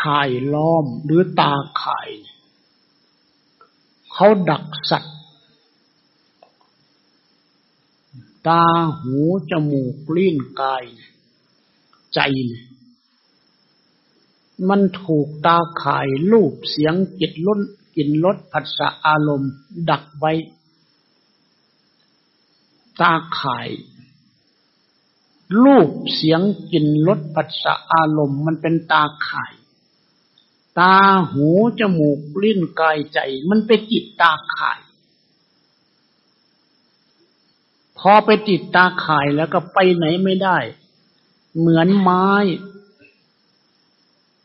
ข่ายล้อมหรือตาข่าย เขาดักสัตว์ ตาหูจมูกลิ้นกาย ใจมันถูกตาข่ายรูปเสียงจิตล้นกินลดผัสสะอารมณ์ ดักไว้ ตาข่ายรูปเสียงกลิ่นรสปัสสะอารมณ์ มันเป็นตาข่าย ตาหูจมูกลิ้นกายใจ มันไปจิตตาข่าย พอไปติดตาข่ายแล้วก็ไปไหนไม่ได้ เหมือนไม้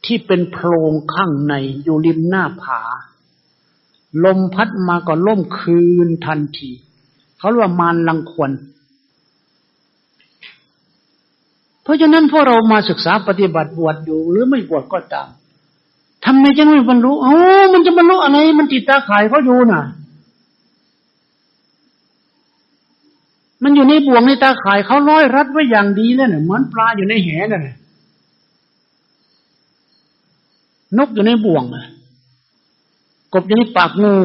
ที่เป็นโพรงข้างในอยู่ริมหน้าผา ลมพัดมาก็ล่มคืนทันที เขาเรียกว่ามารลังควรเพราะฉะนั้นพวกเรามาศึกษาปฏิบัติบวชอยู่หรือไม่บวชก็ตาม ทำไมจะไม่บรรลุอ๋อมันจะบรรลุอะไร มันติดตาข่ายเขาอยู่น่ะ มันอยู่ในบ่วงในตาข่ายเขาร้อยรัดไว้อย่างดีแล้วเนี่ยเหมือนปลาอยู่ในแหน่ะนกอยู่ในบ่วงอะกบอยู่ในปากงู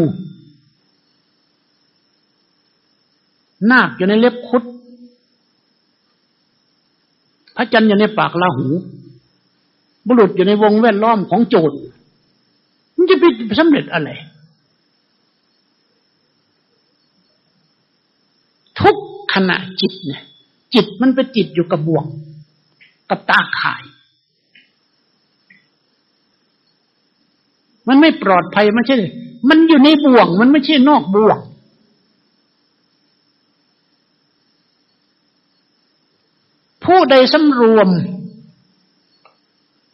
นาคอยู่ในเล็บคุด พระจันทร์อยู่ในปากลาหู บุรุษอยู่ในวงแวดล้อมของโจรมันจะไปสำเร็จอะไร ทุกขณะจิตเนี่ย จิตมันไปจิตอยู่กับบ่วง กับตาข่าย มันไม่ปลอดภัยไม่ใช่ มันอยู่ในบ่วง มันไม่ใช่นอกบ่วงผู้ใดสำรวม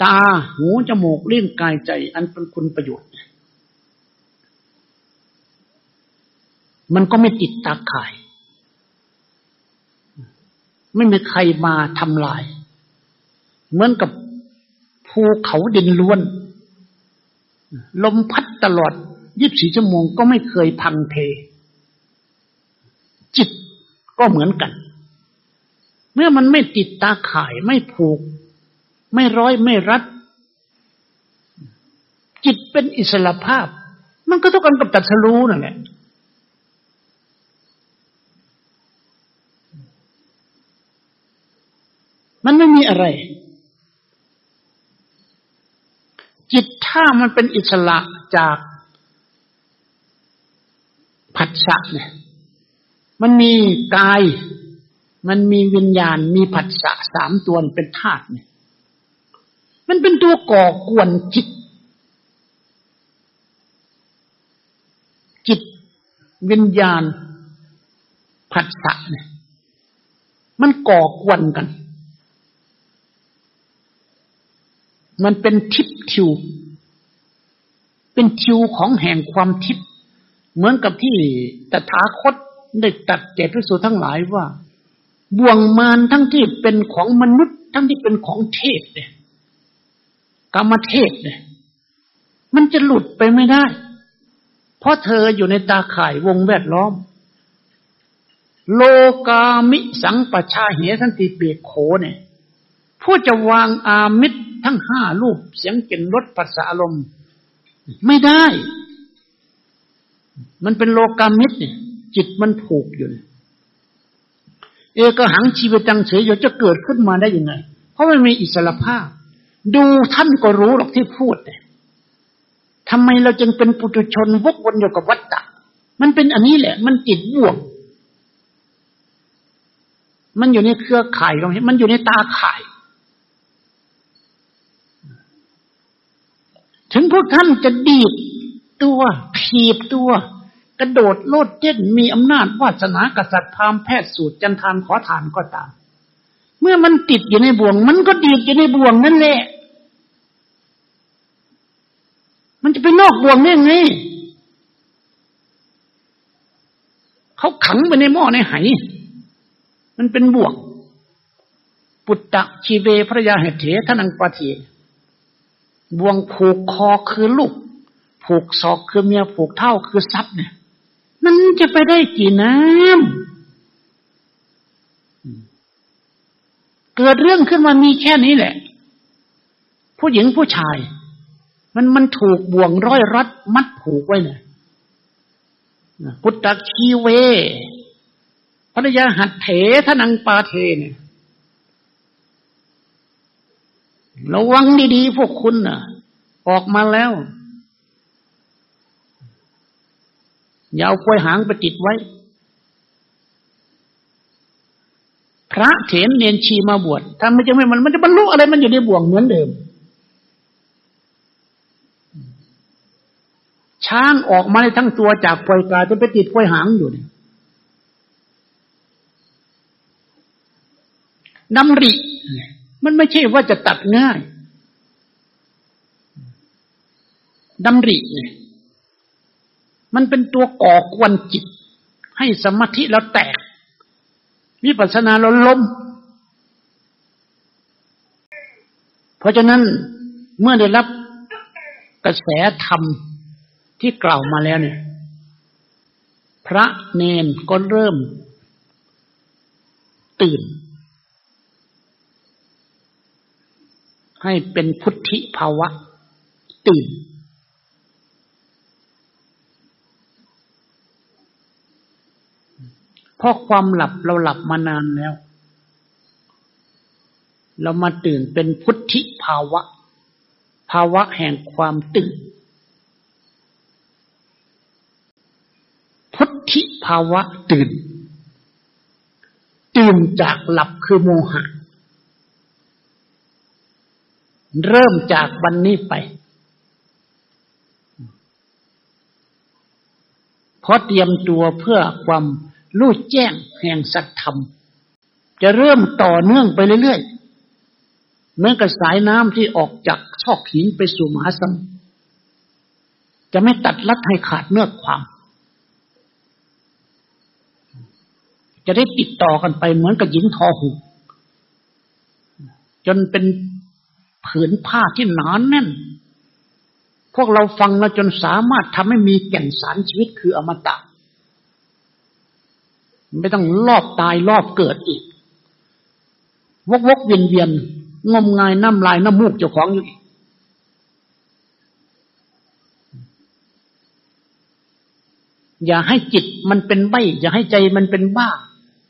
ตาหูจมูกลิ้นกายใจ อันเป็นคุณประโยชน์ มันก็ไม่ติดตาข่าย ไม่มีใครมาทำลาย เหมือนกับภูเขาดินล้วน ลมพัดตลอดยีิบสี่ชั่วโมงก็ไม่เคยพังเท จิตก็เหมือนกัน เมื่อมันไม่ติดตาข่ายไม่ผูก ไม่ร้อยไม่รัด จิตเป็นอิสระภาพ มันก็ต้องกันกับตัดสรู้นั่นแหละมันไม่มีอะไร จิตถ้ามันเป็นอิสระจากผัสสะเนี่ย มันมีกาย มันมีวิญญาณ มีผัสสะสามตัวเป็นธาตุเนี่ย มันเป็นตัวก่อกวนจิต จิตวิญญาณผัสสะเนี่ยมันก่อกวนกัน มันเป็นทิพทิว เป็นทิวของแห่งความทิพเหมือนกับที่ตถาคตได้ตัดเจตพิสูทั้งหลายว่า บ่วงมารทั้งที่เป็นของมนุษย์ ทั้งที่เป็นของเทพเนี่ย กรรมเทพเนี่ย มันจะหลุดไปไม่ได้ เพราะเธออยู่ในตาข่ายวงแวดล้อม โลกามิสังปชาเหสันติเปียโขเนี่ยผู้จะวางอามิตรทั้งห้ารูปเสียงเก่นรถภาษาลมไม่ได้ มันเป็นโลกามิตรเนี่ย จิตมันผูกอยู่ เอกหังชีวิตังเฉยอยู่จะเกิดขึ้นมาได้ยังไง เพราะมันมีอิสระภาพ ดูท่านก็รู้หรอกที่พูดเนี่ยทำไมเราจึงเป็นปุถุชนวกวนอยู่กับวัฏฏะมันเป็นอันนี้แหละ มันจิตบวกมันอยู่ในเครือข่ายตรงนี้มันอยู่ในตาข่าย ถึงพวกท่านจะดีดตัวผีบตัว กระโดดโลดเต้นมีอำนาจวาสนากษัตริย์พามแพทย์สูตรจันทานขอทานก็ตาม เมื่อมันติดอยู่ในบ่วง มันก็ดีดอยู่ในบ่วงนั่นแหละ มันจะไปนอกบ่วงได้ไงเขาขังไปในหม้อในไหมันเป็นบ่วงปุตตะชีเวพระยาเหตเถทนังปะเทบ่วงผูกคอคือลูก ผูกศอกคือเมียผูกเท่าคือทรัพย์เนี่ย มันจะไปได้กี่น้ำเกิดเรื่องขึ้นมามีแค่นี้แหละ ผู้หญิงผู้ชาย มันมันถูกบ่วงร้อยรัดมัดผูกไว้เนี่ยพุทธคีเวภรรยาหัดเถทนังปาเทเนี่ยระวังดีๆพวกคุณน่ะ ออกมาแล้ว อย่าเอากล้วยหางไปติดไว้ พระเถนเนียนชีมาบวชถ้าไมจะไม่มันมันจะบรรลุอะไรมันอยู่ในบ่วงเหมือนเดิม ช้างออกมาในทั้งตัวจากปล่อยกาจะไปติดกล้วยหางอยู่เนี่ยดำริ มันไม่ใช่ว่าจะตัดง่ายดำริเนี่ยมันเป็นตัวก่อกวนจิต ให้สมาธิเราแตก วิปัสสนาเราล้ม เพราะฉะนั้นเมื่อได้รับกระแสธรรม ที่กล่าวมาแล้วเนี่ย พระเนนก็เริ่ม ตื่น ให้เป็นพุทธิภาวะ ตื่น เพราะความหลับเราหลับมานานแล้ว เรามาตื่นเป็นพุทธิภาวะ ภาวะแห่งความตื่น พุทธิ ภาวะตื่น ตื่นจากหลับคือโมหะ เริ่มจากวันนี้ไปเพราะเตรียมตัวเพื่อความรู้แจ้งแห่งสัจธรรม จะเริ่มต่อเนื่องไปเรื่อยๆเหมือนกับสายน้ำที่ออกจากชอกหินไปสู่มหาสมุทรจะไม่ตัดลัดให้ขาดเนื้อความ จะได้ติดต่อกันไปเหมือนกับหญิงทอหูจนเป็นผืนผ้าที่หนานแน่น พวกเราฟังแล้วจนสามารถทำให้มีแก่นสารชีวิตคืออมตะ ไม่ต้องรอบตายรอบเกิดอีก วกวกเวียนเวียนงมงายน้ำลายน้ำมูกเจ้าของอยู่อีกอย่าให้จิตมันเป็นใบ อย่าให้ใจมันเป็นบ้า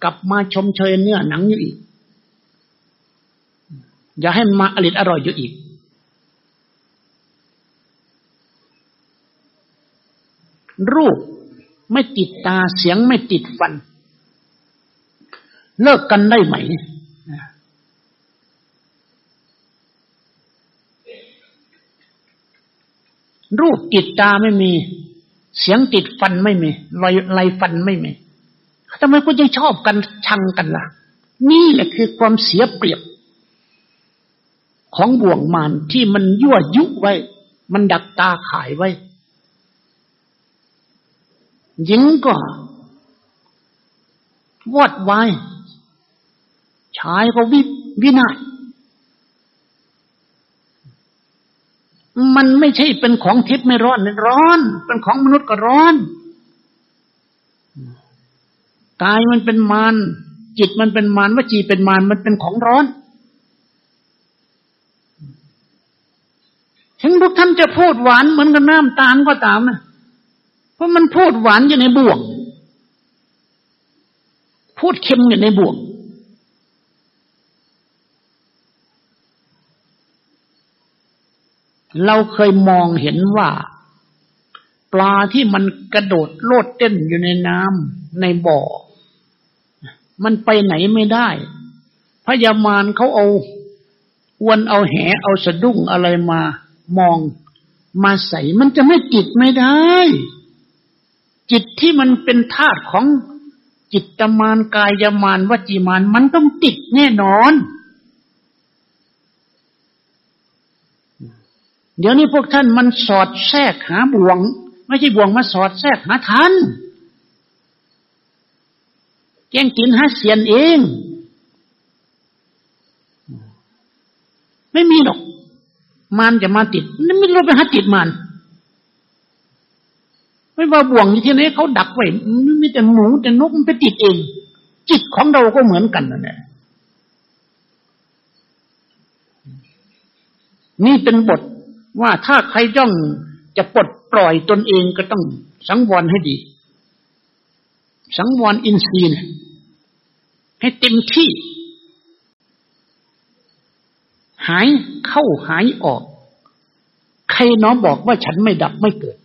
กลับมาชมเชยเนื้อหนังอยู่อีก อย่าให้มาอริดอร่อยอยู่อีก รูปไม่ติดตาเสียงไม่ติดฟัน เลิกกันได้ไหมรูปติดตาไม่มี เสียงติดฟันไม่มีรอยลายฟันไม่มีำไมคุณยังชอบกันชังกันล่ะ นี่แหละคือความเสียเปรียบ ของบ่วงมารที่มันยั่วยุไว้ มันดักตาขายไว้หญิงก็วอดวายชายก็วิวินาศมันไม่ใช่เป็นของทิพย์ไม่ร้อนร้อน เป็นของมนุษย์ก็ร้อน กายมันเป็นมารจิตมันเป็นมารวจีเป็นมารมันเป็นของร้อน ถึงพวกท่านจะพูดหวานเหมือนกับน้ำตาลก็ตามนะเพราะมันพูดหวานอยู่ในบ่วง พูดเค็มอยู่ในบ่วงเราเคยมองเห็นว่า ปลาที่มันกระโดดโลดเต้นอยู่ในน้ำในบ่อ มันไปไหนไม่ได้ พยามารเขาเอาวนเอาแหเอาสะดุ้งอะไรมามองมาใส่มันจะไม่จิตไม่ได้ จิตที่มันเป็นธาตุของจิตมานกายมานวจีมานมันต้องติดแน่นอน เดี๋ยวนี้พวกท่านมันสอดแทรกหาบ่วง ไม่ใช่บ่วงมาสอดแทรกหาทัน แกงกินหาเสียนเอง ไม่มีหรอก มันจะมาติดนั่ไม่รู้ไปหาติดมัน ไม่ว่าบ่วงที่ไหนเขาดักไว้มีแต่หมูแต่นกมันไปติดเอง จิตของเราก็เหมือนกันนั่นแหละนี่เป็นบทว่าถ้าใครย่องจะปลดปล่อยตนเองก็ต้องสังวรให้ดี สังวรอินทรีย์เนี่ย ให้เต็มที่ หายเข้าหายออก ใครน้องบอกว่าฉันไม่ดับไม่เกิด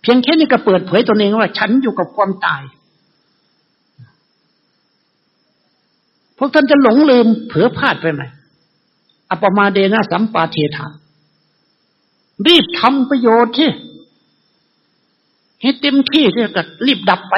เพียงแค่นี้ก็เปิดเผยตนเองว่า ฉันอยู่กับความตาย พวกท่านจะหลงลืมเผลอพลาดไปไหมอปมาเดนะสัมปาเทธารีบทำประโยชน์ที่ให้เต็มที่ที่ก็รีบดับไป